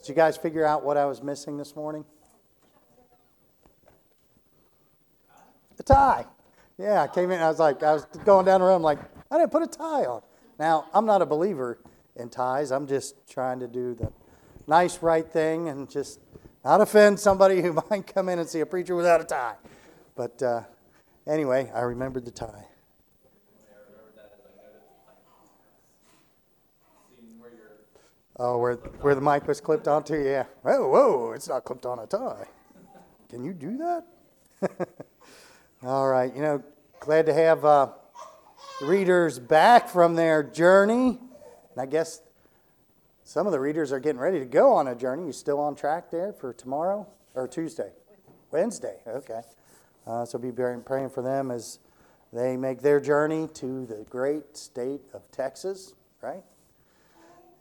Did you guys figure out what I was missing this morning? A tie. Yeah, I came in. I was like, I was going down the room, like, I didn't put a tie on. Now, I'm not a believer in ties. I'm just trying to do the nice, right thing and just not offend somebody who might come in and see a preacher without a tie. But uh, anyway, I remembered the tie. Oh, where, where the mic was clipped onto? Yeah. Whoa, whoa, it's not clipped on a tie. Can you do that? All right. You know, glad to have uh, readers back from their journey. And I guess some of the readers are getting ready to go on a journey. You still on track there for tomorrow or Tuesday? Wednesday. Okay. Uh, so be praying for them as they make their journey to the great state of Texas, right?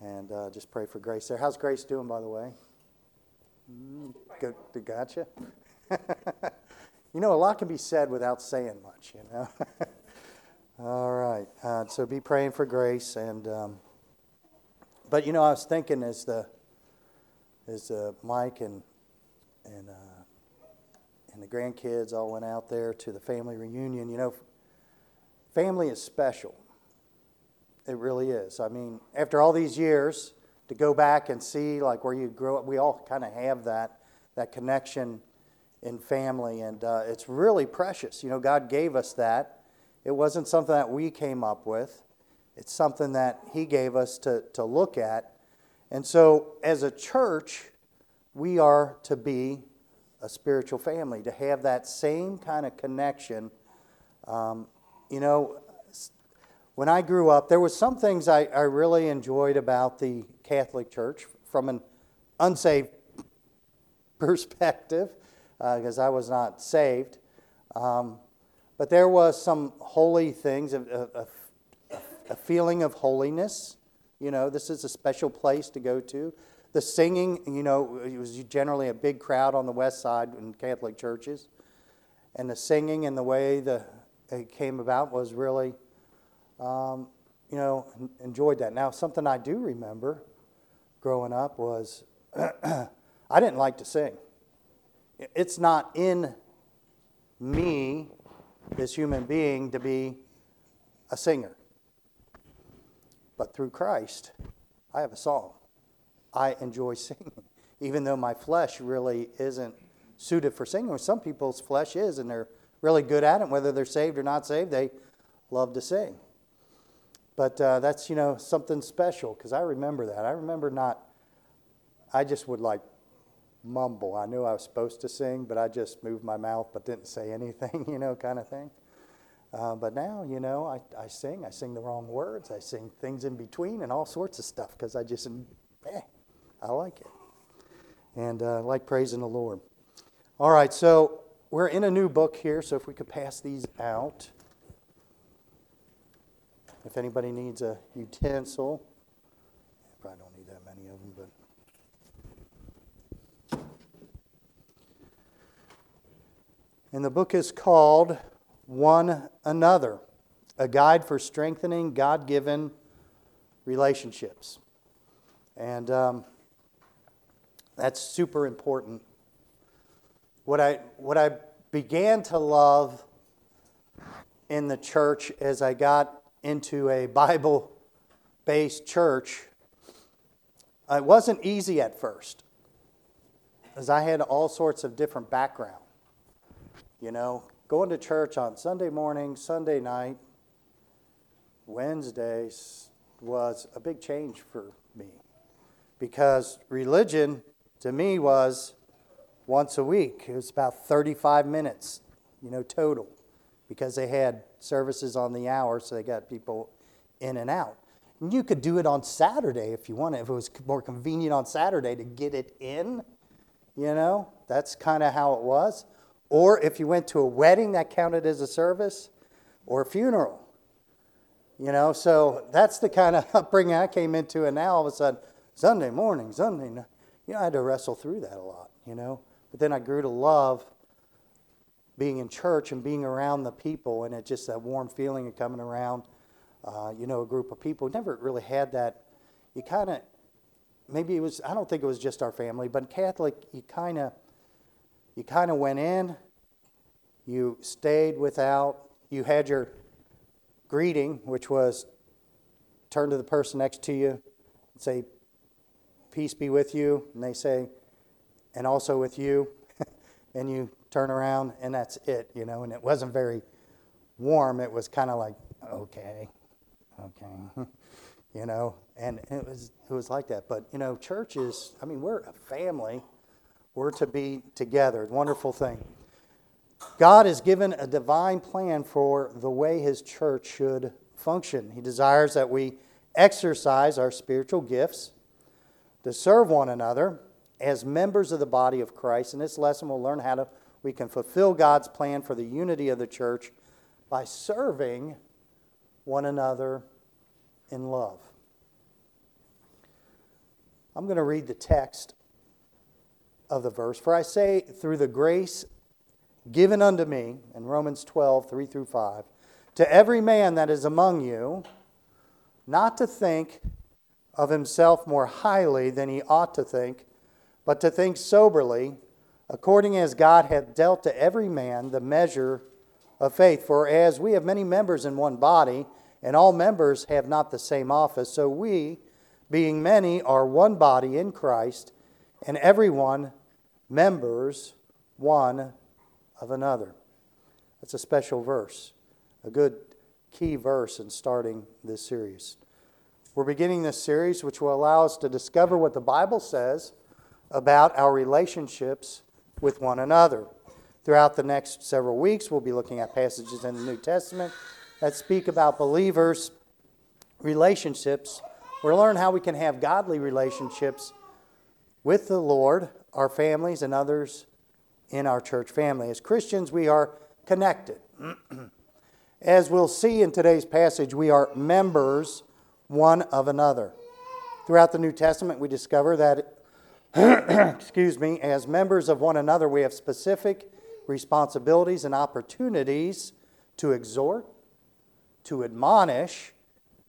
And uh, just pray for Grace there. How's Grace doing, by the way? Mm, good, gotcha. you know, a lot can be said without saying much, you know. All right. Uh, so be praying for Grace. And, um, but, you know, I was thinking as the, as uh, Mike and, and, uh, and the grandkids all went out there to the family reunion, you know, family is special. It really is. I mean, after all these years, to go back and see like where you grew up, we all kind of have that that connection in family, and uh, it's really precious. You know, God gave us that. It wasn't something that we came up with. It's something that He gave us to, to look at. And so, as a church, we are to be a spiritual family, to have that same kind of connection. Um, you know, when I grew up, there were some things I, I really enjoyed about the Catholic Church from an unsaved perspective, because uh, I was not saved. Um, but there was some holy things, a, a, a, feeling of holiness. You know, this is a special place to go to. The singing, you know, it was generally a big crowd on the west side in Catholic churches. And the singing and the way the, it came about was really um, you know, enjoyed that. Now, something I do remember growing up was I didn't like to sing. It's not in me, this human being, to be a singer. But through Christ, I have a song. I enjoy singing, even though my flesh really isn't suited for singing. Some people's flesh is, and they're really good at it. Whether they're saved or not saved, they love to sing. But uh, that's, you know, something special because I remember that. I remember not, I just would like mumble. I knew I was supposed to sing, but I just moved my mouth but didn't say anything, you know, kind of thing. Uh, but now, you know, I, I sing. I sing the wrong words. I sing things in between and all sorts of stuff because I just, eh, I like it. And uh, like praising the Lord. All right, so we're in a new book here, so if we could pass these out. If anybody needs a utensil, I probably don't need that many of them, but. And the book is called One Another A Guide for Strengthening God Given Relationships. And um, that's super important. What I, what I began to love in the church as I got into a Bible based church, it wasn't easy at first, as I had all sorts of different background. You know, going to church on Sunday morning, Sunday night, Wednesdays was a big change for me because religion to me was once a week. It was about 35 minutes, you know, total because they had services on the hour, so they got people in and out. And you could do it on Saturday if you wanted, if it was more convenient on Saturday to get it in, you know, that's kind of how it was. Or if you went to a wedding, that counted as a service, or a funeral. You know, so that's the kind of upbringing I came into, and now all of a sudden, Sunday morning, Sunday night, you know, I had to wrestle through that a lot, you know. But then I grew to love being in church and being around the people, and it's just that warm feeling of coming around, uh, you know, a group of people. Never really had that. You kind of, maybe it was, I don't think it was just our family, but Catholic, you kind of, you kind of went in, you stayed without, you had your greeting, which was turn to the person next to you and say, Peace be with you. And they say, And also with you. and you turn around, and that's it, you know. And it wasn't very warm. It was kind of like, Okay, okay, you know. And it was, it was like that. But, you know, churches, I mean, we're a family. We're to be together. Wonderful thing. God has given a divine plan for the way His church should function. He desires that we exercise our spiritual gifts to serve one another as members of the body of Christ. In this lesson, we'll learn how to, we can fulfill God's plan for the unity of the church by serving one another in love. I'm going to read the text of the verse. For I say, through the grace given unto me, in Romans 12, 3 through 5, to every man that is among you, not to think of himself more highly than he ought to think, but to think soberly, according as God hath dealt to every man the measure of faith. For as we have many members in one body, and all members have not the same office, so we, being many, are one body in Christ, and every one members one of another. That's a special verse, a good key verse in starting this series. We're beginning this series, which will allow us to discover what the Bible says about our relationships with one another. Throughout the next several weeks, we'll be looking at passages in the New Testament that speak about believers' relationships. We'll learn how we can have godly relationships with the Lord, our families, and others in our church family. As Christians, we are connected. As we'll see in today's passage, we are members one of another. Throughout the New Testament, we discover that, excuse me, as members of one another, we have specific responsibilities and opportunities to exhort, to admonish,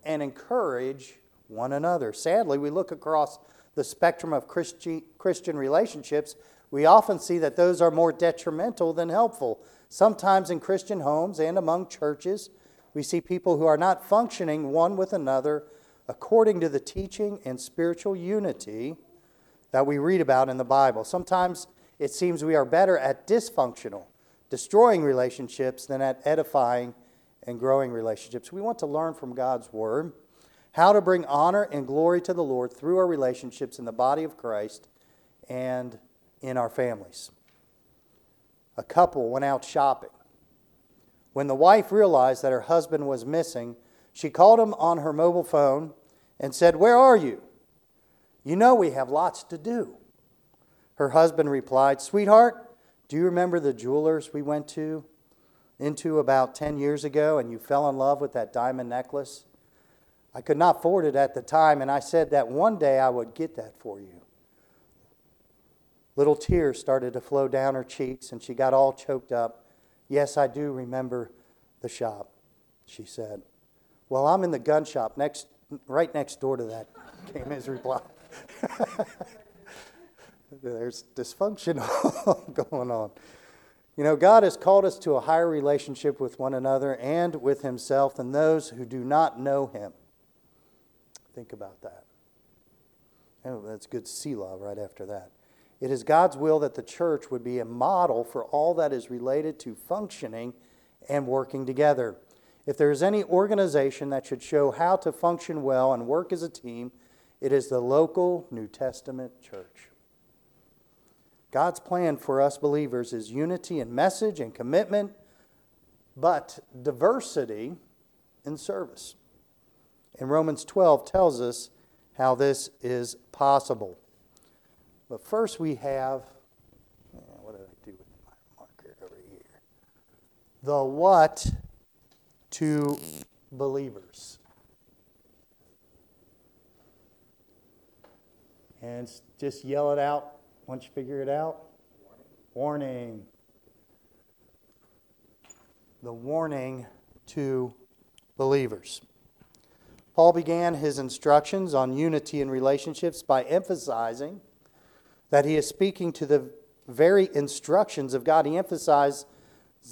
and encourage one another. Sadly, we look across the spectrum of Christi- Christian relationships we often see that those are more detrimental than helpful. Sometimes in Christian homes and among churches, we see people who are not functioning one with another according to the teaching and spiritual unity that we read about in the Bible. Sometimes it seems we are better at dysfunctional, destroying relationships than at edifying and growing relationships. We want to learn from God's Word how to bring honor and glory to the Lord through our relationships in the body of Christ and in our families. A couple went out shopping. When the wife realized that her husband was missing, she called him on her mobile phone and said, Where are you? You know we have lots to do. Her husband replied, Sweetheart, do you remember the jewelers we went to into about 10 years ago and you fell in love with that diamond necklace? I could not afford it at the time, and I said that one day I would get that for you. Little tears started to flow down her cheeks, and she got all choked up. Yes, I do remember the shop, she said. Well, I'm in the gun shop next, right next door to that, came his reply. There's dysfunction going on. You know, God has called us to a higher relationship with one another and with Himself than those who do not know Him. Think about that. Oh, that's good Selah right after that. It is God's will that the church would be a model for all that is related to functioning and working together. If there is any organization that should show how to function well and work as a team, it is the local New Testament church. God's plan for us believers is unity in message and commitment, but diversity in service. And Romans 12 tells us how this is possible. But first we have, what did I do with my marker over here? The what to believers. And just yell it out once you figure it out. Warning. warning. The warning to believers. Paul began his instructions on unity in relationships by emphasizing that he is speaking to the very instructions of God. He emphasized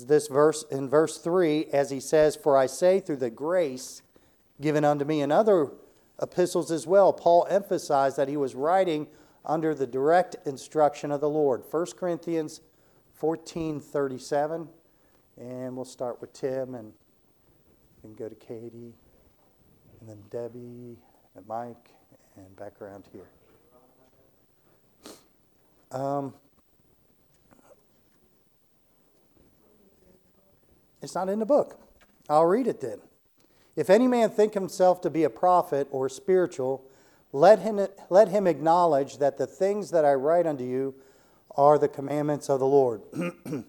this verse in verse 3 as he says, For I say, through the grace given unto me. In other epistles as well, Paul emphasized that he was writing under the direct instruction of the Lord. 1 Corinthians 14 37. And we'll start with Tim and then go to Katie and then Debbie and Mike and back around here. Um, it's not in the book. I'll read it then. If any man think himself to be a prophet or spiritual, let him, let him acknowledge that the things that I write unto you are the commandments of the Lord.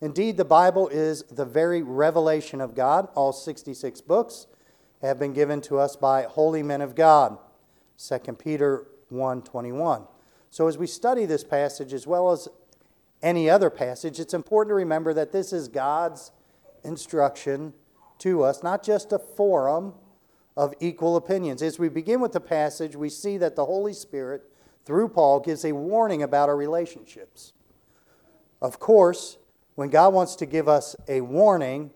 Indeed, the Bible is the very revelation of God. All 66 books have been given to us by holy men of God. 2 Peter 1:21. So as we study this passage as well as any other passage, it's important to remember that this is God's instruction to us, not just a forum of equal opinions. As we begin with the passage, we see that the Holy Spirit, through Paul, gives a warning about our relationships. Of course, when God wants to give us a warning,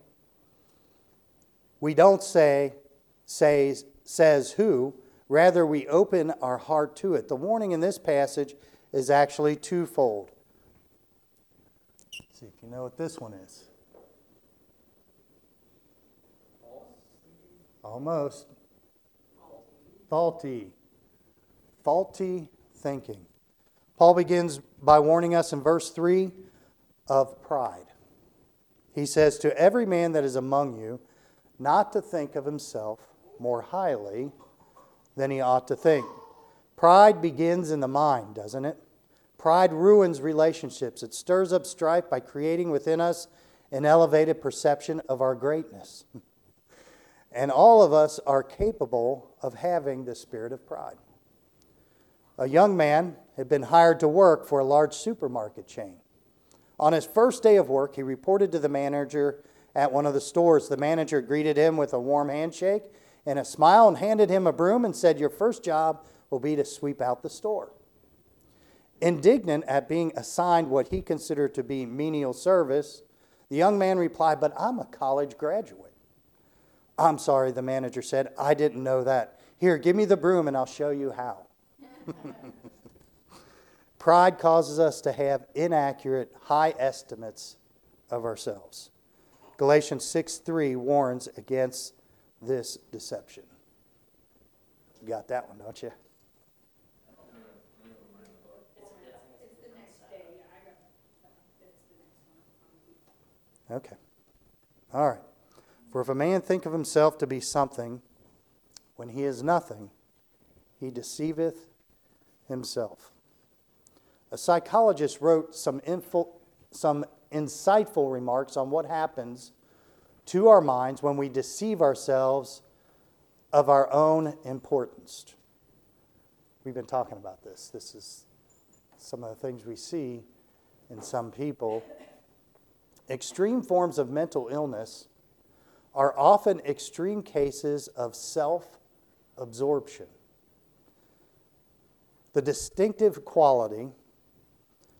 we don't say, says, says who, rather, we open our heart to it. The warning in this passage is actually twofold. Let's see if you know what this one is. Almost. Faulty. Faulty thinking. Paul begins by warning us in verse 3 of pride. He says, To every man that is among you, not to think of himself more highly than he ought to think. Pride begins in the mind, doesn't it? Pride ruins relationships. It stirs up strife by creating within us an elevated perception of our greatness. And all of us are capable of having the spirit of pride. A young man had been hired to work for a large supermarket chain. On his first day of work, he reported to the manager at one of the stores. The manager greeted him with a warm handshake and a smile and handed him a broom and said, Your first job will be to sweep out the store. Indignant at being assigned what he considered to be menial service, the young man replied, But I'm a college graduate. I'm sorry, the manager said. I didn't know that. Here, give me the broom and I'll show you how. Pride causes us to have inaccurate, high estimates of ourselves. Galatians 6 3 warns against this deception. You got that one, don't you? Okay. All right. For if a man think of himself to be something when he is nothing, he deceiveth himself. A psychologist wrote some, info, some insightful remarks on what happens to our minds when we deceive ourselves of our own importance. We've been talking about this. This is some of the things we see in some people. Extreme forms of mental illness are often extreme cases of self absorption. The distinctive quality,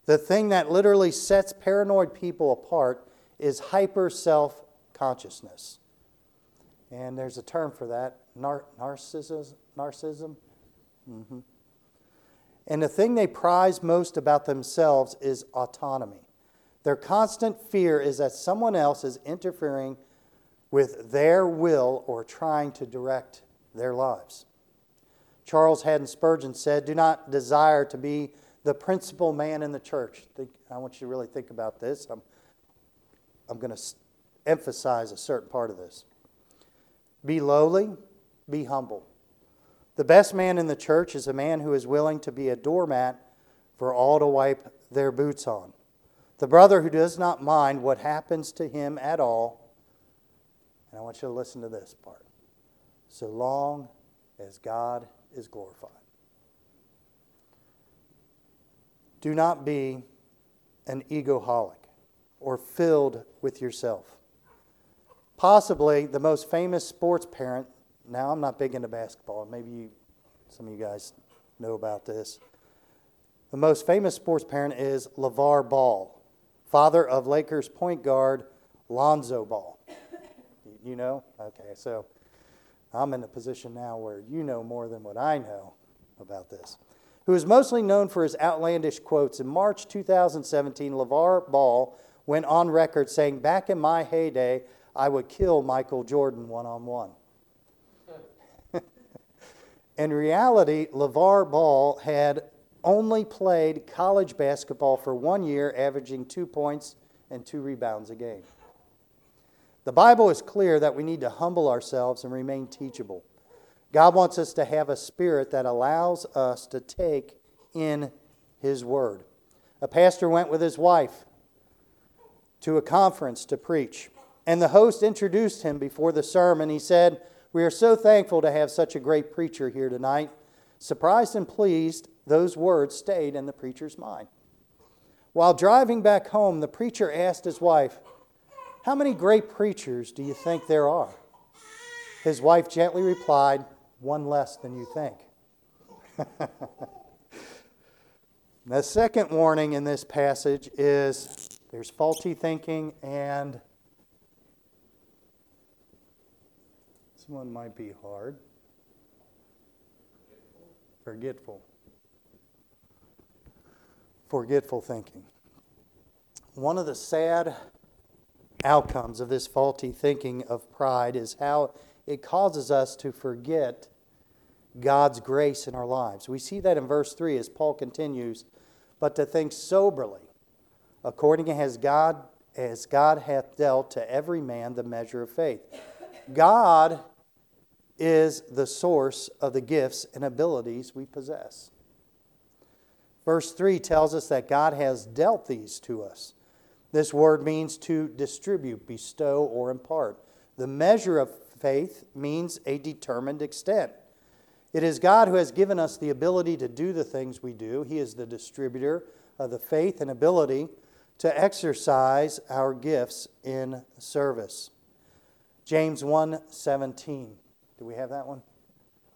the thing that literally sets paranoid people apart, is hyper self consciousness. And there's a term for that nar- narcissism. narcissism. Mm-hmm. And the thing they prize most about themselves is autonomy. Their constant fear is that someone else is interfering with their will or trying to direct their lives. Charles Haddon Spurgeon said, Do not desire to be the principal man in the church. Think, I want you to really think about this. I'm, I'm going to emphasize a certain part of this. Be lowly, be humble. The best man in the church is a man who is willing to be a doormat for all to wipe their boots on. The brother who does not mind what happens to him at all and I want you to listen to this part. So long as God is glorified. Do not be an egoholic or filled with yourself. Possibly the most famous sports parent Now, I'm not big into basketball. Maybe you, some of you guys know about this. The most famous sports parent is LeVar Ball, father of Lakers point guard Lonzo Ball. You know? Okay, so I'm in a position now where you know more than what I know about this. Who is mostly known for his outlandish quotes. In March 2017, LeVar Ball went on record saying, Back in my heyday, I would kill Michael Jordan one on one. In reality, LeVar Ball had only played college basketball for one year, averaging two points and two rebounds a game. The Bible is clear that we need to humble ourselves and remain teachable. God wants us to have a spirit that allows us to take in His Word. A pastor went with his wife to a conference to preach, and the host introduced him before the sermon. He said, We are so thankful to have such a great preacher here tonight. Surprised and pleased, those words stayed in the preacher's mind. While driving back home, the preacher asked his wife, How many great preachers do you think there are? His wife gently replied, One less than you think. the second warning in this passage is there's faulty thinking and this one might be hard. Forgetful forgetful thinking. One of the sad outcomes of this faulty thinking of pride is how it causes us to forget God's grace in our lives. We see that in verse 3 as Paul continues, but to think soberly, according as God as God hath dealt to every man the measure of faith. God is the source of the gifts and abilities we possess. Verse 3 tells us that God has dealt these to us. This word means to distribute, bestow, or impart. The measure of faith means a determined extent. It is God who has given us the ability to do the things we do. He is the distributor of the faith and ability to exercise our gifts in service. James 1:17. Do we have that one?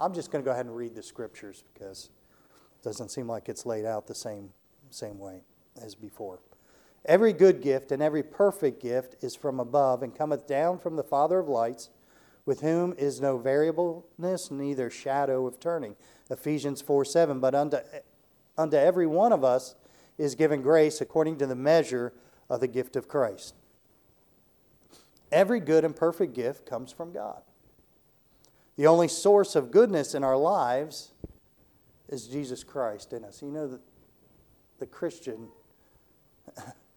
I'm just going to go ahead and read the scriptures because it doesn't seem like it's laid out the same, same way as before. Every good gift and every perfect gift is from above and cometh down from the Father of lights, with whom is no variableness, neither shadow of turning. Ephesians 4 7. But unto, unto every one of us is given grace according to the measure of the gift of Christ. Every good and perfect gift comes from God. The only source of goodness in our lives is Jesus Christ in us. You know that the Christian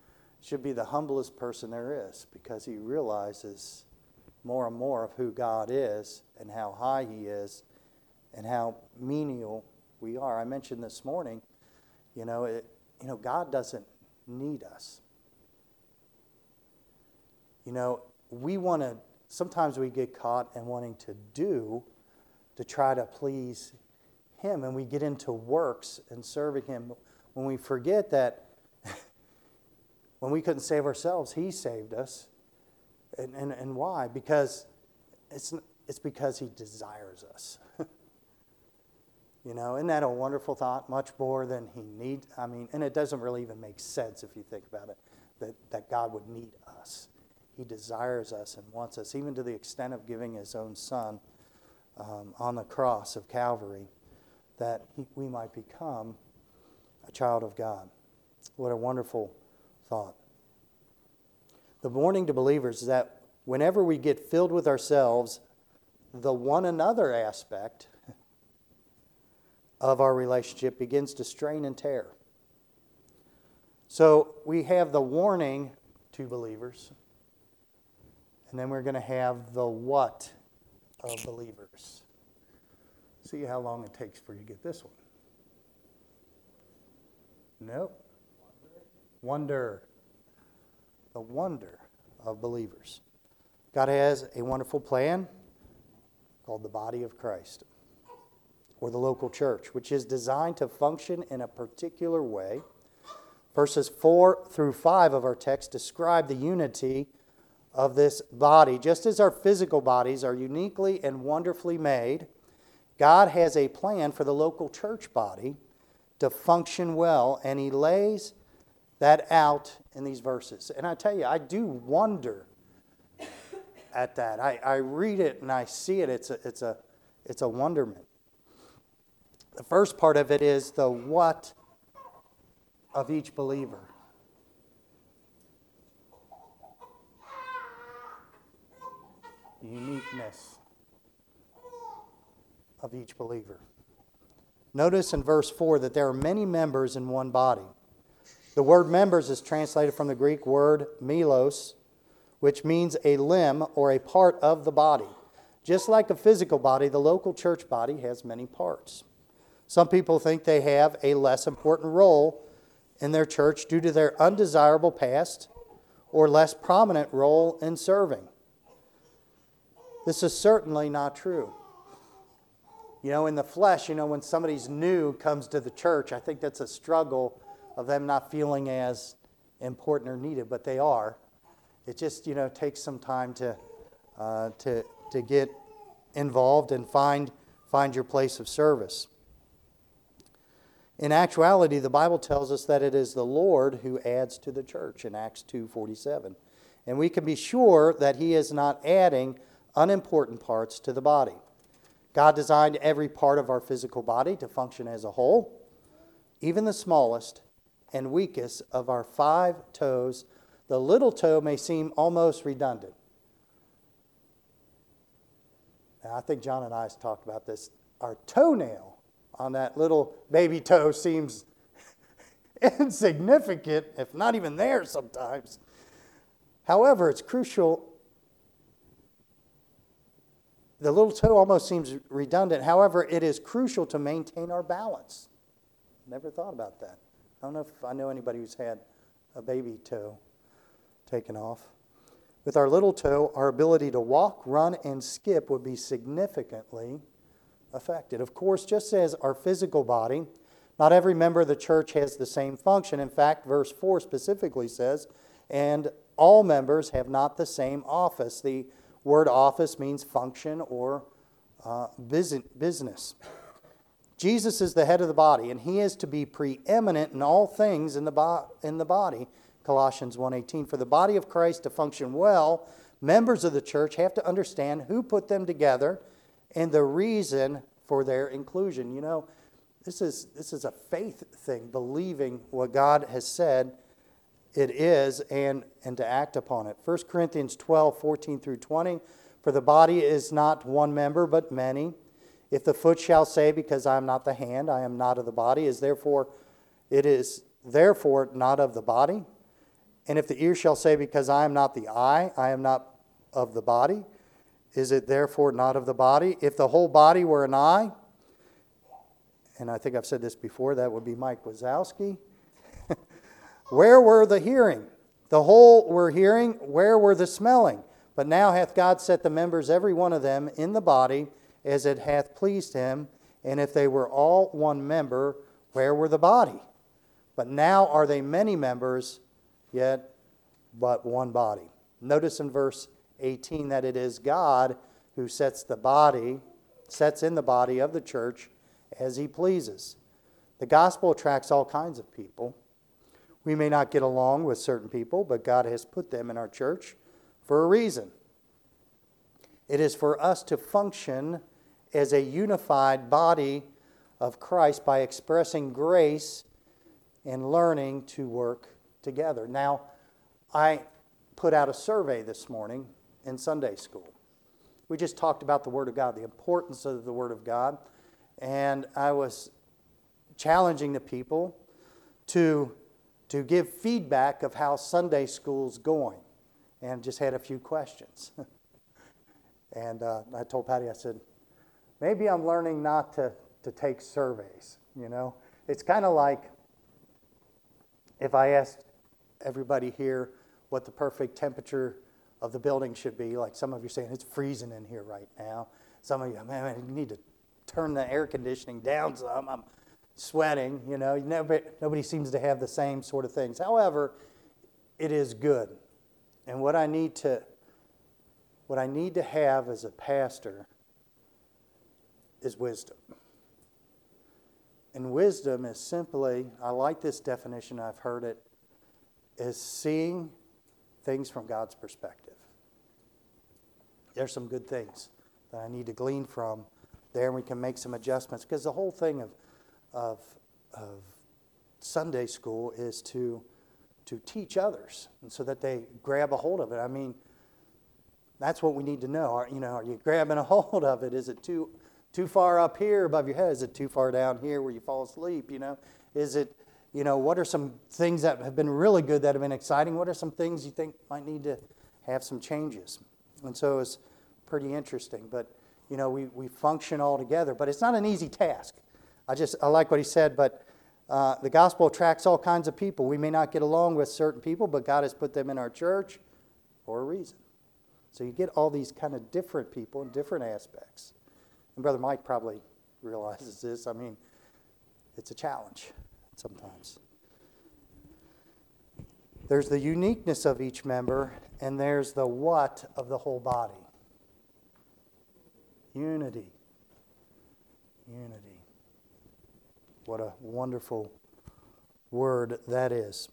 should be the humblest person there is because he realizes more and more of who God is and how high he is and how menial we are. I mentioned this morning, you know, it, you know God doesn't need us. You know, we want to sometimes we get caught in wanting to do to try to please him and we get into works and serving Him when we forget that when we couldn't save ourselves, He saved us. And, and, and why? Because it's, it's because He desires us. you know, isn't that a wonderful thought? Much more than He needs. I mean, and it doesn't really even make sense if you think about it that, that God would need us. He desires us and wants us, even to the extent of giving His own Son um, on the cross of Calvary that he, we might become a child of God. What a wonderful thought. The warning to believers is that whenever we get filled with ourselves, the one another aspect of our relationship begins to strain and tear. So we have the warning to believers, and then we're going to have the what of believers. See how long it takes for you to get this one. Nope. Wonder. The wonder of believers. God has a wonderful plan called the body of Christ or the local church, which is designed to function in a particular way. Verses 4 through 5 of our text describe the unity of this body. Just as our physical bodies are uniquely and wonderfully made, God has a plan for the local church body to function well, and He lays that out in these verses. And I tell you, I do wonder at that. I, I read it and I see it. It's a, it's, a, it's a wonderment. The first part of it is the what of each believer. uniqueness of each believer. Notice in verse 4 that there are many members in one body. The word members is translated from the Greek word melos, which means a limb or a part of the body. Just like a physical body, the local church body has many parts. Some people think they have a less important role in their church due to their undesirable past or less prominent role in serving. This is certainly not true. You know, in the flesh, you know, when somebody's new comes to the church, I think that's a struggle of them not feeling as important or needed, but they are. It just, you know, takes some time to, uh, to, to get involved and find, find your place of service. In actuality, the Bible tells us that it is the Lord who adds to the church in Acts 2:47. And we can be sure that he is not adding unimportant parts to the body. God designed every part of our physical body to function as a whole. Even the smallest and weakest of our five toes, the little toe may seem almost redundant. Now, I think John and I talked about this. Our toenail on that little baby toe seems insignificant, if not even there sometimes. However, it's crucial the little toe almost seems redundant. However, it is crucial to maintain our balance. Never thought about that. I don't know if I know anybody who's had a baby toe taken off. With our little toe, our ability to walk, run, and skip would be significantly affected. Of course, just as our physical body, not every member of the church has the same function. In fact, verse 4 specifically says, and all members have not the same office. The word office means function or uh, business. Jesus is the head of the body, and he is to be preeminent in all things in the, bo- in the body. Colossians 1:18. For the body of Christ to function well, members of the church have to understand who put them together and the reason for their inclusion. You know, this is this is a faith thing, believing what God has said it is and, and to act upon it. 1 Corinthians 12, 14 through 20. For the body is not one member, but many. If the foot shall say, Because I am not the hand, I am not of the body, is therefore it is therefore not of the body. And if the ear shall say, Because I am not the eye, I am not of the body, is it therefore not of the body? If the whole body were an eye, and I think I've said this before, that would be Mike Wazowski. Where were the hearing? The whole were hearing, where were the smelling? But now hath God set the members, every one of them, in the body, as it hath pleased him. And if they were all one member, where were the body? But now are they many members, yet but one body. Notice in verse 18 that it is God who sets the body, sets in the body of the church as he pleases. The gospel attracts all kinds of people. We may not get along with certain people, but God has put them in our church for a reason. It is for us to function as a unified body of Christ by expressing grace and learning to work together. Now, I put out a survey this morning in Sunday school. We just talked about the Word of God, the importance of the Word of God, and I was challenging the people to to give feedback of how Sunday school's going and just had a few questions. and uh, I told Patty, I said, maybe I'm learning not to, to take surveys, you know? It's kind of like if I asked everybody here what the perfect temperature of the building should be, like some of you are saying, it's freezing in here right now. Some of you, man, you need to turn the air conditioning down some. I'm sweating. You know, nobody, nobody seems to have the same sort of things. However, it is good. And what I need to what I need to have as a pastor is wisdom. And wisdom is simply, I like this definition, I've heard it, is seeing things from God's perspective. There's some good things that I need to glean from there, and we can make some adjustments. Because the whole thing of, of, of Sunday school is to, to teach others, and so that they grab a hold of it. I mean, that's what we need to know. Are, you know, are you grabbing a hold of it? Is it too too far up here above your head? Is it too far down here where you fall asleep? You know, is it, you know, what are some things that have been really good that have been exciting? What are some things you think might need to have some changes? And so it's pretty interesting. But, you know, we, we function all together, but it's not an easy task. I just, I like what he said, but uh, the gospel attracts all kinds of people. We may not get along with certain people, but God has put them in our church for a reason. So you get all these kind of different people in different aspects. And Brother Mike probably realizes this. I mean, it's a challenge sometimes. There's the uniqueness of each member, and there's the what of the whole body. Unity. Unity. What a wonderful word that is.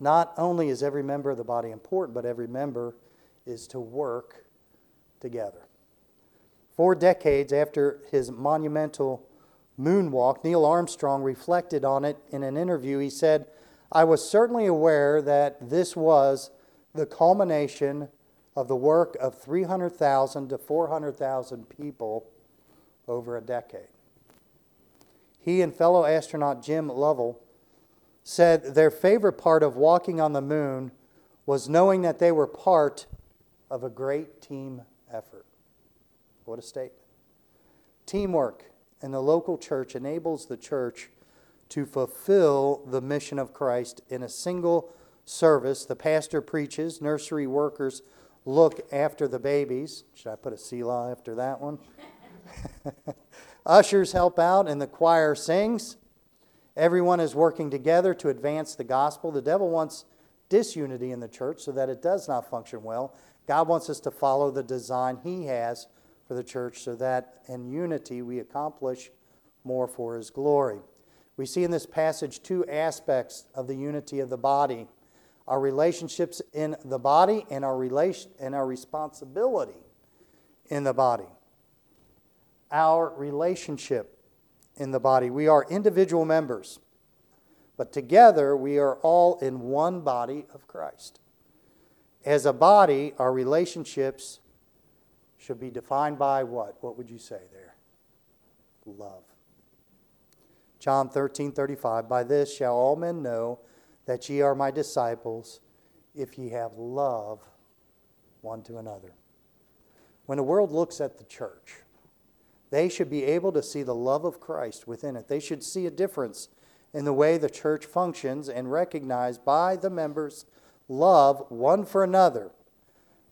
Not only is every member of the body important, but every member is to work together. Four decades after his monumental moonwalk, Neil Armstrong reflected on it in an interview. He said, I was certainly aware that this was the culmination of the work of 300,000 to 400,000 people over a decade. He and fellow astronaut Jim Lovell said their favorite part of walking on the moon was knowing that they were part of a great team effort. What a statement. Teamwork in the local church enables the church to fulfill the mission of Christ in a single service. The pastor preaches, nursery workers look after the babies. Should I put a Selah after that one? Ushers help out, and the choir sings. Everyone is working together to advance the gospel. The devil wants disunity in the church so that it does not function well. God wants us to follow the design He has for the church so that in unity we accomplish more for His glory. We see in this passage two aspects of the unity of the body our relationships in the body and our, relation, and our responsibility in the body. Our relationship in the body. We are individual members, but together we are all in one body of Christ. As a body, our relationships should be defined by what? What would you say there? Love. John 13, 35. By this shall all men know that ye are my disciples, if ye have love one to another. When the world looks at the church, they should be able to see the love of Christ within it. They should see a difference in the way the church functions and recognize by the members' love one for another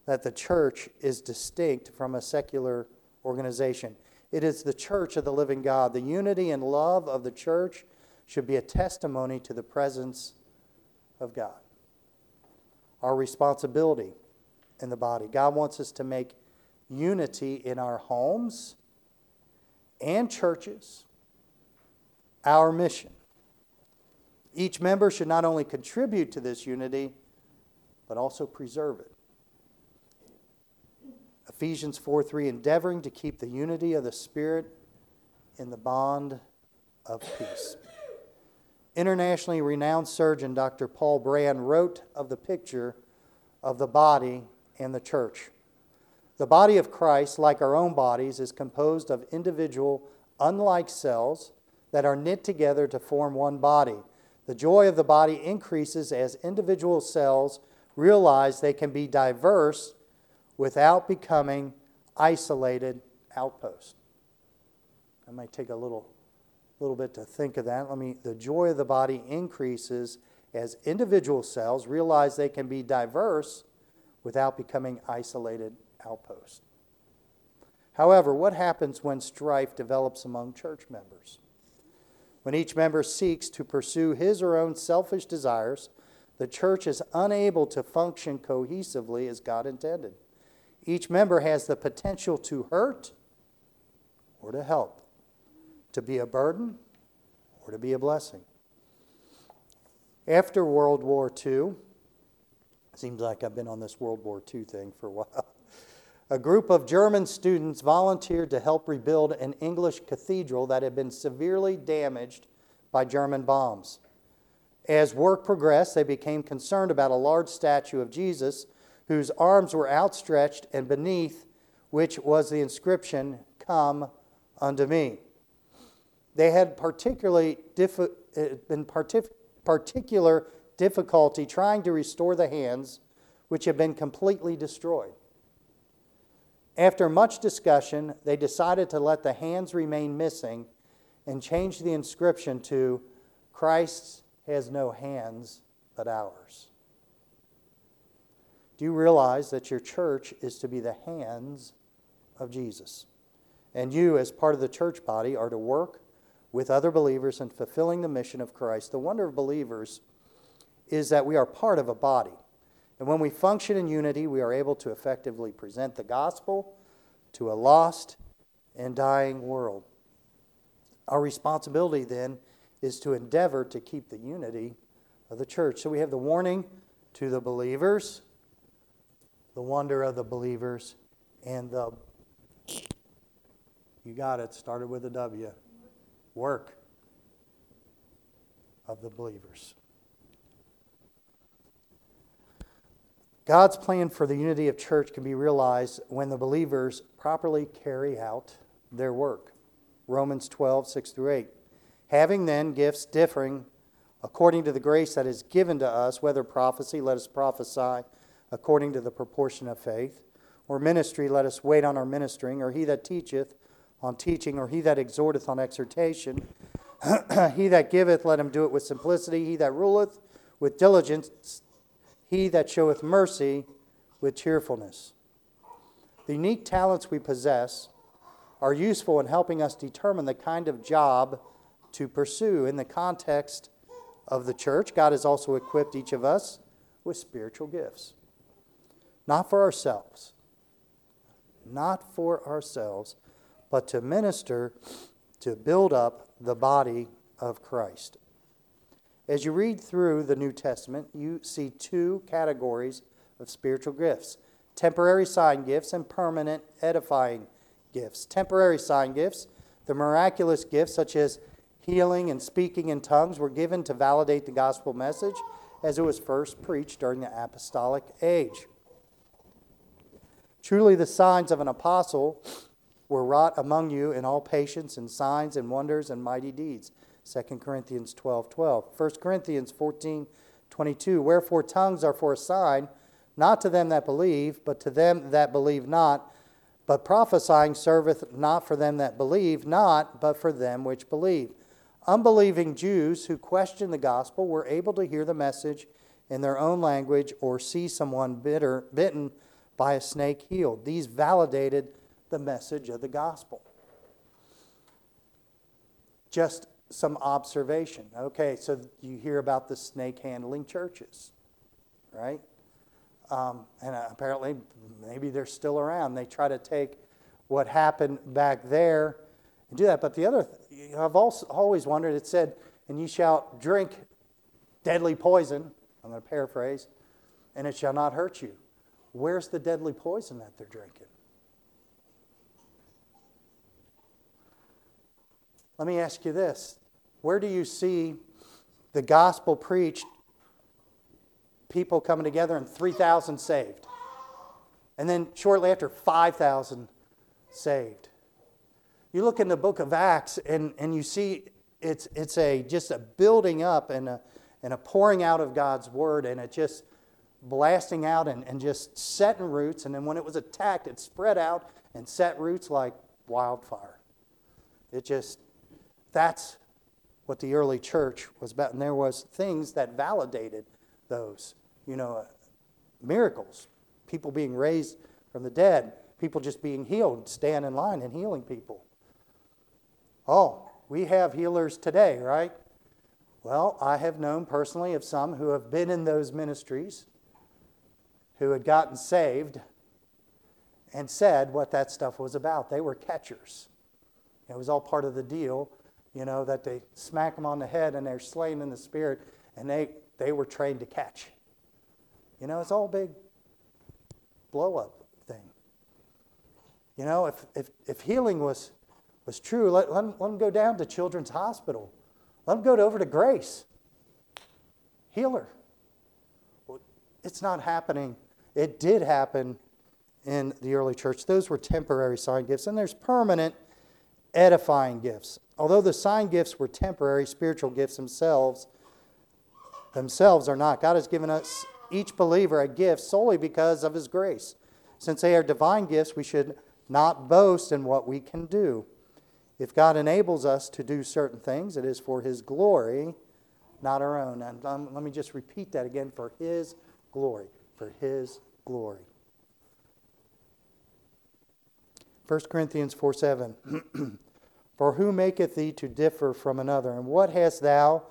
that the church is distinct from a secular organization. It is the church of the living God. The unity and love of the church should be a testimony to the presence of God. Our responsibility in the body. God wants us to make unity in our homes and churches our mission. Each member should not only contribute to this unity, but also preserve it. Ephesians 4 3, endeavoring to keep the unity of the Spirit in the bond of peace. Internationally renowned surgeon Dr. Paul Brand wrote of the picture of the body and the church. The body of Christ, like our own bodies, is composed of individual, unlike cells that are knit together to form one body. The joy of the body increases as individual cells realize they can be diverse without becoming isolated outposts. I might take a little, little bit to think of that. Let me, the joy of the body increases as individual cells realize they can be diverse without becoming isolated outposts. However, what happens when strife develops among church members? When each member seeks to pursue his or own selfish desires, the church is unable to function cohesively as God intended. Each member has the potential to hurt or to help, to be a burden or to be a blessing. After World War II, seems like I've been on this World War II thing for a while. A group of German students volunteered to help rebuild an English cathedral that had been severely damaged by German bombs. As work progressed, they became concerned about a large statue of Jesus whose arms were outstretched and beneath which was the inscription, Come unto me. They had particularly uh, been partic- particular difficulty trying to restore the hands which had been completely destroyed. After much discussion, they decided to let the hands remain missing and change the inscription to Christ has no hands but ours. Do you realize that your church is to be the hands of Jesus? And you, as part of the church body, are to work with other believers in fulfilling the mission of Christ. The wonder of believers is that we are part of a body. And when we function in unity, we are able to effectively present the gospel to a lost and dying world. Our responsibility then is to endeavor to keep the unity of the church. So we have the warning to the believers, the wonder of the believers, and the you got it, started with a W. Work of the believers. God's plan for the unity of church can be realized when the believers properly carry out their work. Romans 12, 6 through 8. Having then gifts differing according to the grace that is given to us, whether prophecy, let us prophesy according to the proportion of faith, or ministry, let us wait on our ministering, or he that teacheth on teaching, or he that exhorteth on exhortation. he that giveth, let him do it with simplicity. He that ruleth, with diligence he that showeth mercy with cheerfulness. The unique talents we possess are useful in helping us determine the kind of job to pursue. In the context of the church, God has also equipped each of us with spiritual gifts. Not for ourselves, not for ourselves, but to minister to build up the body of Christ. As you read through the New Testament, you see two categories of spiritual gifts temporary sign gifts and permanent edifying gifts. Temporary sign gifts, the miraculous gifts such as healing and speaking in tongues, were given to validate the gospel message as it was first preached during the apostolic age. Truly, the signs of an apostle were wrought among you in all patience and signs and wonders and mighty deeds 2 Corinthians 12 12. 1 Corinthians 14 22. Wherefore tongues are for a sign, not to them that believe, but to them that believe not. But prophesying serveth not for them that believe not, but for them which believe. Unbelieving Jews who questioned the gospel were able to hear the message in their own language or see someone bitter, bitten by a snake healed. These validated the message of the gospel. Just some observation. Okay, so you hear about the snake handling churches, right? Um, and apparently, maybe they're still around. They try to take what happened back there and do that. But the other, th- I've also always wondered. It said, "And you shall drink deadly poison." I'm going to paraphrase, and it shall not hurt you. Where's the deadly poison that they're drinking? Let me ask you this where do you see the gospel preached, people coming together, and 3,000 saved? And then shortly after, 5,000 saved. You look in the book of Acts and, and you see it's, it's a, just a building up and a, and a pouring out of God's word, and it just blasting out and, and just setting roots. And then when it was attacked, it spread out and set roots like wildfire. It just, that's what the early church was about. And there was things that validated those, you know, uh, miracles, people being raised from the dead, people just being healed, stand in line and healing people. Oh, we have healers today, right? Well, I have known personally of some who have been in those ministries who had gotten saved and said what that stuff was about. They were catchers. It was all part of the deal, you know, that they smack them on the head and they're slain in the spirit, and they, they were trained to catch. You know, it's all big blow up thing. You know, if, if, if healing was, was true, let, let, them, let them go down to Children's Hospital. Let them go to, over to Grace. Healer. Well, it's not happening. It did happen in the early church. Those were temporary sign gifts, and there's permanent edifying gifts. Although the sign gifts were temporary, spiritual gifts themselves themselves are not. God has given us each believer a gift solely because of his grace. Since they are divine gifts, we should not boast in what we can do. If God enables us to do certain things, it is for his glory, not our own. And um, let me just repeat that again for his glory. For his glory. 1 Corinthians 4 7. For who maketh thee to differ from another? And what hast thou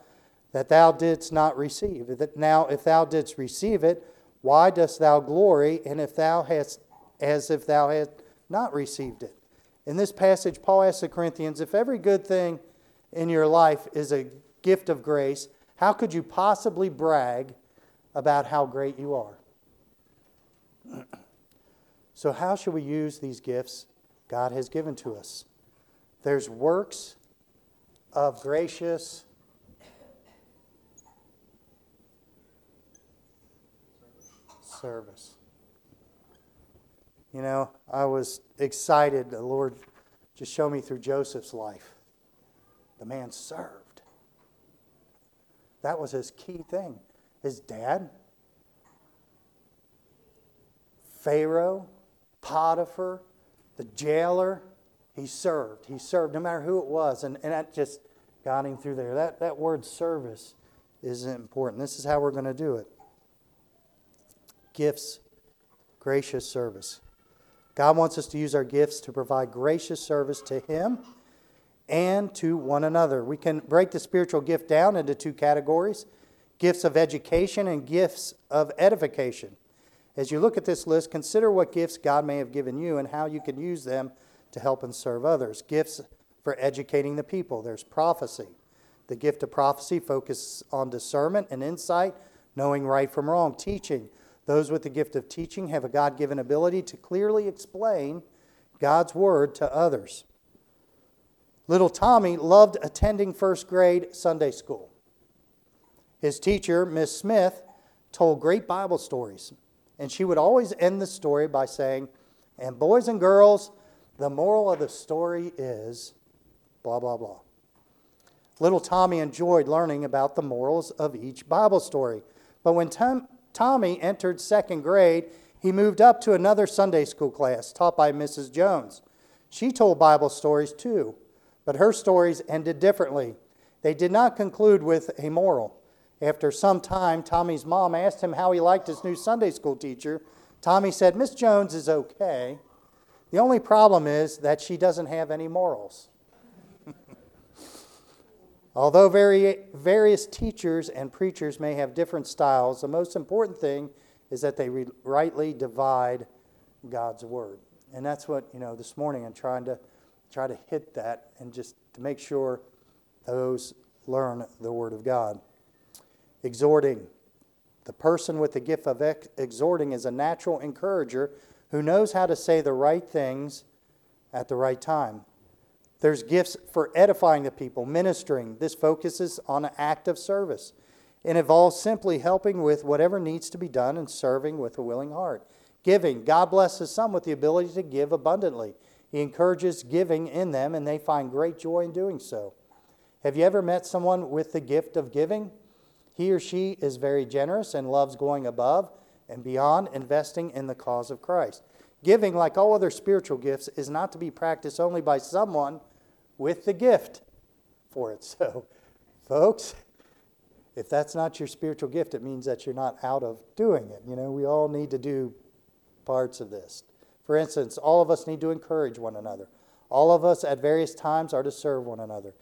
that thou didst not receive? That Now, if thou didst receive it, why dost thou glory? And if thou hast, as if thou hadst not received it? In this passage, Paul asks the Corinthians if every good thing in your life is a gift of grace, how could you possibly brag about how great you are? So, how should we use these gifts God has given to us. There's works of gracious service. You know, I was excited. The Lord just showed me through Joseph's life. The man served. That was his key thing. His dad, Pharaoh, Potiphar, the jailer, he served. He served no matter who it was. And, and that just got him through there. That, that word service is important. This is how we're going to do it gifts, gracious service. God wants us to use our gifts to provide gracious service to Him and to one another. We can break the spiritual gift down into two categories gifts of education and gifts of edification. As you look at this list, consider what gifts God may have given you and how you can use them to help and serve others. Gifts for educating the people. There's prophecy. The gift of prophecy focuses on discernment and insight, knowing right from wrong. Teaching. Those with the gift of teaching have a God given ability to clearly explain God's word to others. Little Tommy loved attending first grade Sunday school. His teacher, Miss Smith, told great Bible stories. And she would always end the story by saying, And boys and girls, the moral of the story is blah, blah, blah. Little Tommy enjoyed learning about the morals of each Bible story. But when Tom, Tommy entered second grade, he moved up to another Sunday school class taught by Mrs. Jones. She told Bible stories too, but her stories ended differently. They did not conclude with a moral. After some time, Tommy's mom asked him how he liked his new Sunday school teacher. Tommy said, Miss Jones is okay. The only problem is that she doesn't have any morals. Although very, various teachers and preachers may have different styles, the most important thing is that they re- rightly divide God's word. And that's what, you know, this morning I'm trying to try to hit that and just to make sure those learn the word of God. Exhorting. The person with the gift of ex- exhorting is a natural encourager who knows how to say the right things at the right time. There's gifts for edifying the people, ministering. This focuses on an act of service. It involves simply helping with whatever needs to be done and serving with a willing heart. Giving. God blesses some with the ability to give abundantly. He encourages giving in them, and they find great joy in doing so. Have you ever met someone with the gift of giving? He or she is very generous and loves going above and beyond, investing in the cause of Christ. Giving, like all other spiritual gifts, is not to be practiced only by someone with the gift for it. So, folks, if that's not your spiritual gift, it means that you're not out of doing it. You know, we all need to do parts of this. For instance, all of us need to encourage one another. All of us at various times are to serve one another.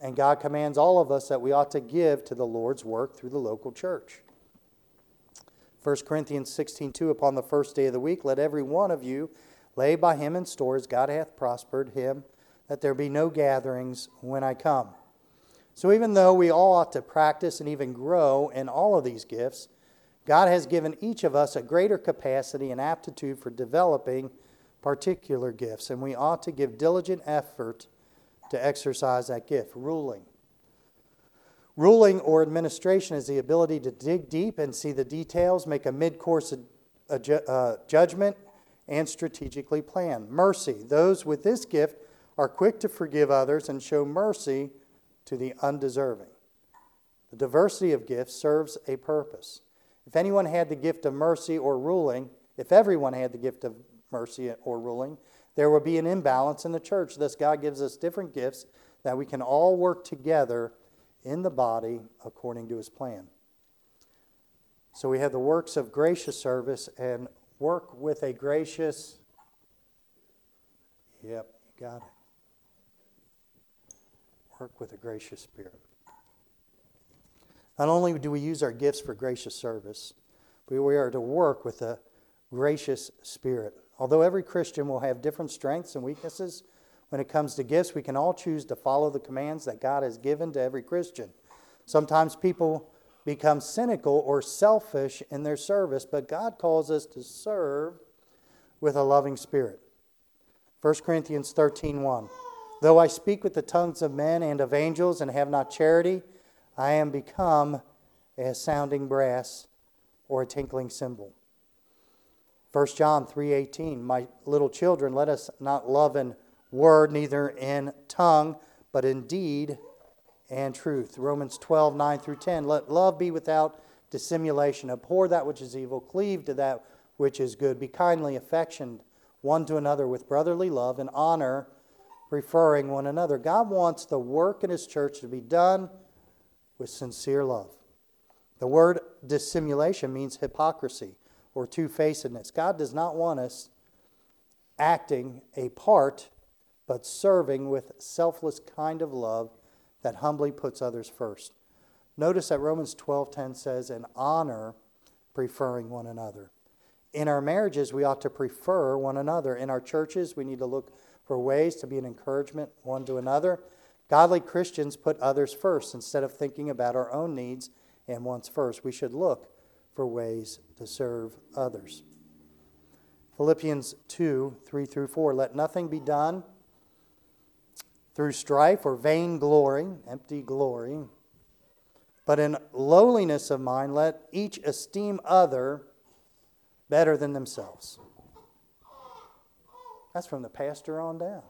And God commands all of us that we ought to give to the Lord's work through the local church. 1 Corinthians 16:2 upon the first day of the week let every one of you lay by him in stores, God hath prospered him, that there be no gatherings when I come. So, even though we all ought to practice and even grow in all of these gifts, God has given each of us a greater capacity and aptitude for developing particular gifts, and we ought to give diligent effort to exercise that gift. Ruling. Ruling or administration is the ability to dig deep and see the details, make a mid course uh, judgment, and strategically plan. Mercy. Those with this gift are quick to forgive others and show mercy to the undeserving. The diversity of gifts serves a purpose. If anyone had the gift of mercy or ruling, if everyone had the gift of mercy or ruling, there will be an imbalance in the church. Thus, God gives us different gifts that we can all work together in the body according to his plan. So we have the works of gracious service and work with a gracious. Yep, you got it. Work with a gracious spirit. Not only do we use our gifts for gracious service, but we are to work with a gracious spirit. Although every Christian will have different strengths and weaknesses, when it comes to gifts, we can all choose to follow the commands that God has given to every Christian. Sometimes people become cynical or selfish in their service, but God calls us to serve with a loving spirit. 1 Corinthians 13:1 Though I speak with the tongues of men and of angels and have not charity, I am become a sounding brass or a tinkling cymbal. 1 John 3:18 My little children let us not love in word neither in tongue but in deed and truth. Romans 12:9 through 10. Let love be without dissimulation. Abhor that which is evil, cleave to that which is good. Be kindly affectioned one to another with brotherly love and honor, preferring one another. God wants the work in His church to be done with sincere love. The word dissimulation means hypocrisy or two facedness. God does not want us acting a part, but serving with selfless kind of love that humbly puts others first. Notice that Romans 12:10 says, "And honor preferring one another." In our marriages, we ought to prefer one another. In our churches, we need to look for ways to be an encouragement one to another. Godly Christians put others first instead of thinking about our own needs and wants first. We should look for ways to serve others. Philippians 2 3 through 4. Let nothing be done through strife or vain glory, empty glory. But in lowliness of mind, let each esteem other better than themselves. That's from the pastor on down.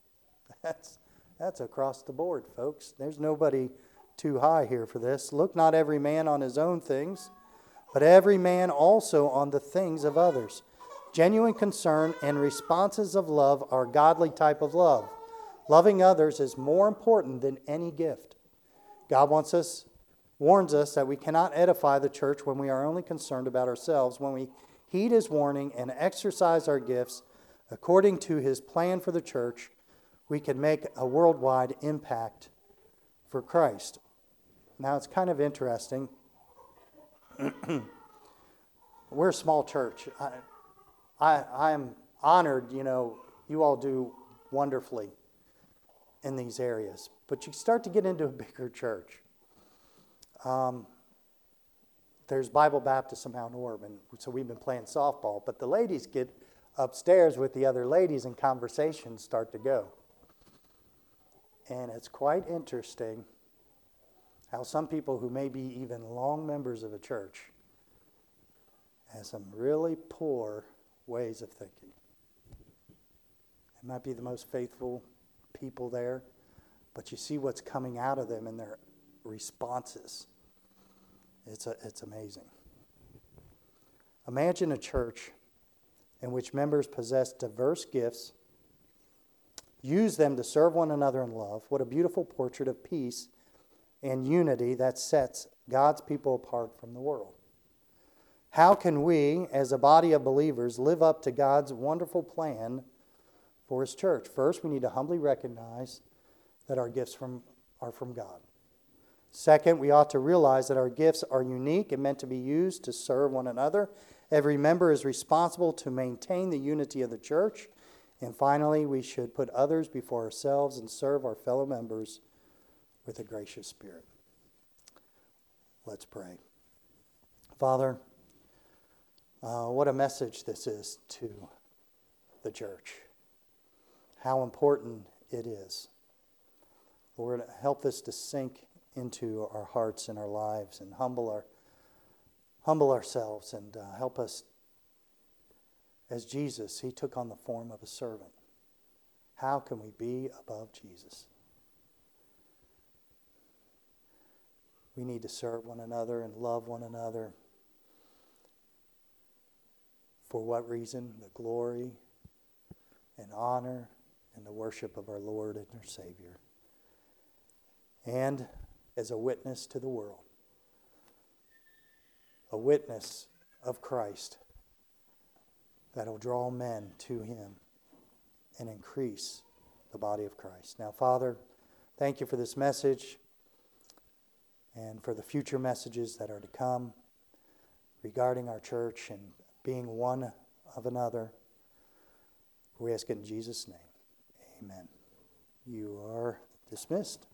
That's, that's across the board, folks. There's nobody too high here for this. Look not every man on his own things, but every man also on the things of others. Genuine concern and responses of love are godly type of love. Loving others is more important than any gift. God wants us, warns us that we cannot edify the church when we are only concerned about ourselves. When we heed his warning and exercise our gifts according to his plan for the church, we can make a worldwide impact for Christ. Now, it's kind of interesting. We're a small church. I, I, I am honored, you know, you all do wonderfully in these areas. But you start to get into a bigger church. Um, there's Bible Baptist of Mount Orab, and so we've been playing softball. But the ladies get upstairs with the other ladies, and conversations start to go. And it's quite interesting how some people who may be even long members of a church have some really poor ways of thinking. It might be the most faithful people there, but you see what's coming out of them in their responses. It's, a, it's amazing. Imagine a church in which members possess diverse gifts, use them to serve one another in love. What a beautiful portrait of peace and unity that sets God's people apart from the world. How can we, as a body of believers, live up to God's wonderful plan for His church. First, we need to humbly recognize that our gifts from, are from God. Second, we ought to realize that our gifts are unique and meant to be used to serve one another. Every member is responsible to maintain the unity of the church. And finally, we should put others before ourselves and serve our fellow members with a gracious spirit. Let's pray. Father, uh, what a message this is to the church. How important it is. Lord, help this to sink into our hearts and our lives and humble our humble ourselves and uh, help us as Jesus, he took on the form of a servant. How can we be above Jesus? We need to serve one another and love one another. For what reason? The glory and honor and the worship of our Lord and our Savior. And as a witness to the world, a witness of Christ that'll draw men to Him and increase the body of Christ. Now, Father, thank you for this message and for the future messages that are to come regarding our church and being one of another. We ask it in Jesus' name. Amen. You are dismissed.